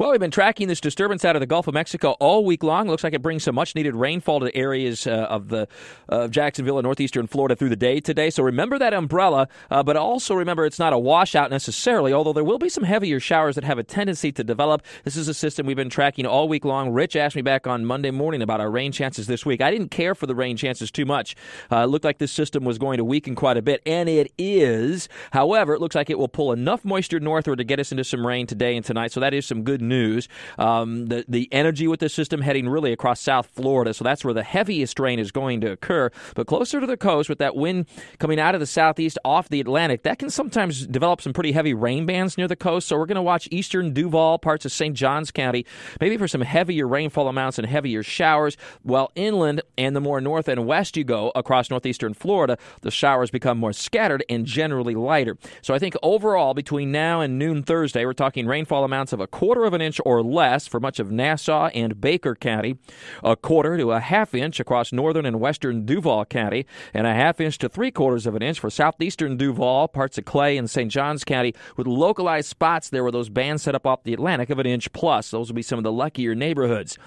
Well, we've been tracking this disturbance out of the Gulf of Mexico all week long. Looks like it brings some much needed rainfall to areas uh, of the uh, Jacksonville and northeastern Florida through the day today. So remember that umbrella, uh, but also remember it's not a washout necessarily, although there will be some heavier showers that have a tendency to develop. This is a system we've been tracking all week long. Rich asked me back on Monday morning about our rain chances this week. I didn't care for the rain chances too much. Uh, it looked like this system was going to weaken quite a bit, and it is. However, it looks like it will pull enough moisture northward to get us into some rain today and tonight. So that is some good news. Um, the the energy with the system heading really across South Florida, so that's where the heaviest rain is going to occur. But closer to the coast, with that wind coming out of the southeast off the Atlantic, that can sometimes develop some pretty heavy rain bands near the coast. So we're going to watch eastern Duval, parts of St. Johns County, maybe for some heavier rainfall amounts and heavier showers. While inland and the more north and west you go across northeastern Florida, the showers become more scattered and generally lighter. So I think overall, between now and noon Thursday, we're talking rainfall amounts of a quarter of an inch or less for much of Nassau and Baker County, a quarter to a half inch across northern and western Duval County, and a half inch to three quarters of an inch for southeastern Duval, parts of Clay and St. Johns County, with localized spots there where those bands set up off the Atlantic of an inch plus. Those will be some of the luckier neighborhoods.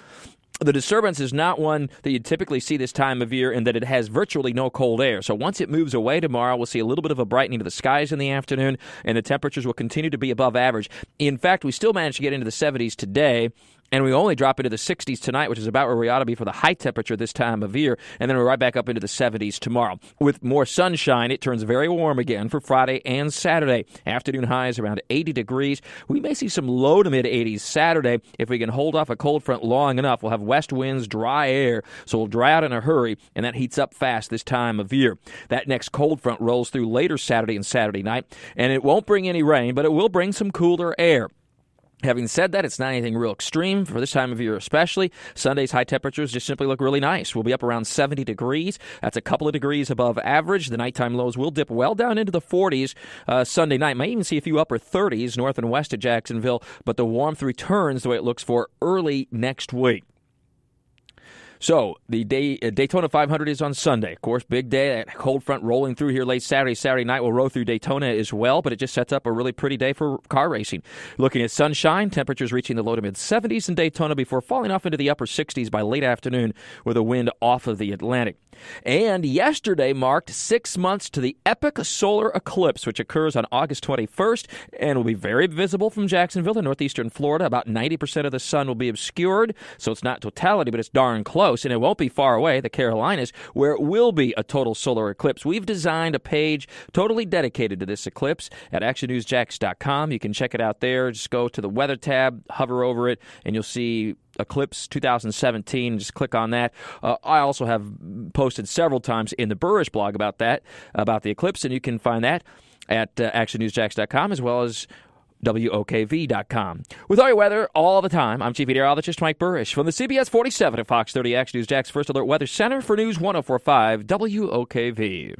The disturbance is not one that you typically see this time of year in that it has virtually no cold air. So once it moves away tomorrow, we'll see a little bit of a brightening of the skies in the afternoon, and the temperatures will continue to be above average. In fact, we still managed to get into the 70s today and we only drop into the 60s tonight, which is about where we ought to be for the high temperature this time of year, and then we're right back up into the 70s tomorrow. With more sunshine, it turns very warm again for Friday and Saturday. Afternoon highs around 80 degrees. We may see some low to mid 80s Saturday if we can hold off a cold front long enough. We'll have west winds, dry air, so we'll dry out in a hurry, and that heats up fast this time of year. That next cold front rolls through later Saturday and Saturday night, and it won't bring any rain, but it will bring some cooler air. Having said that, it's not anything real extreme for this time of year, especially. Sunday's high temperatures just simply look really nice. We'll be up around 70 degrees. That's a couple of degrees above average. The nighttime lows will dip well down into the 40s uh, Sunday night. Might even see a few upper 30s north and west of Jacksonville, but the warmth returns the way it looks for early next week. So the day, uh, Daytona 500 is on Sunday. Of course, big day. That cold front rolling through here late Saturday. Saturday night will roll through Daytona as well, but it just sets up a really pretty day for car racing. Looking at sunshine, temperatures reaching the low to mid 70s in Daytona before falling off into the upper 60s by late afternoon with a wind off of the Atlantic. And yesterday marked six months to the epic solar eclipse, which occurs on August 21st and will be very visible from Jacksonville to northeastern Florida. About 90% of the sun will be obscured, so it's not totality, but it's darn close. And it won't be far away, the Carolinas, where it will be a total solar eclipse. We've designed a page totally dedicated to this eclipse at actionnewsjax.com. You can check it out there. Just go to the weather tab, hover over it, and you'll see Eclipse 2017. Just click on that. Uh, I also have posted several times in the Buresh blog about that, about the eclipse, and you can find that at uh, actionnewsjax.com as well as WOKV.com. With all your weather all the time, I'm Chief Meteorologist Mike Buresh from the CBS 47 at Fox 30 Action News Jax First Alert Weather Center for News 1045 WOKV.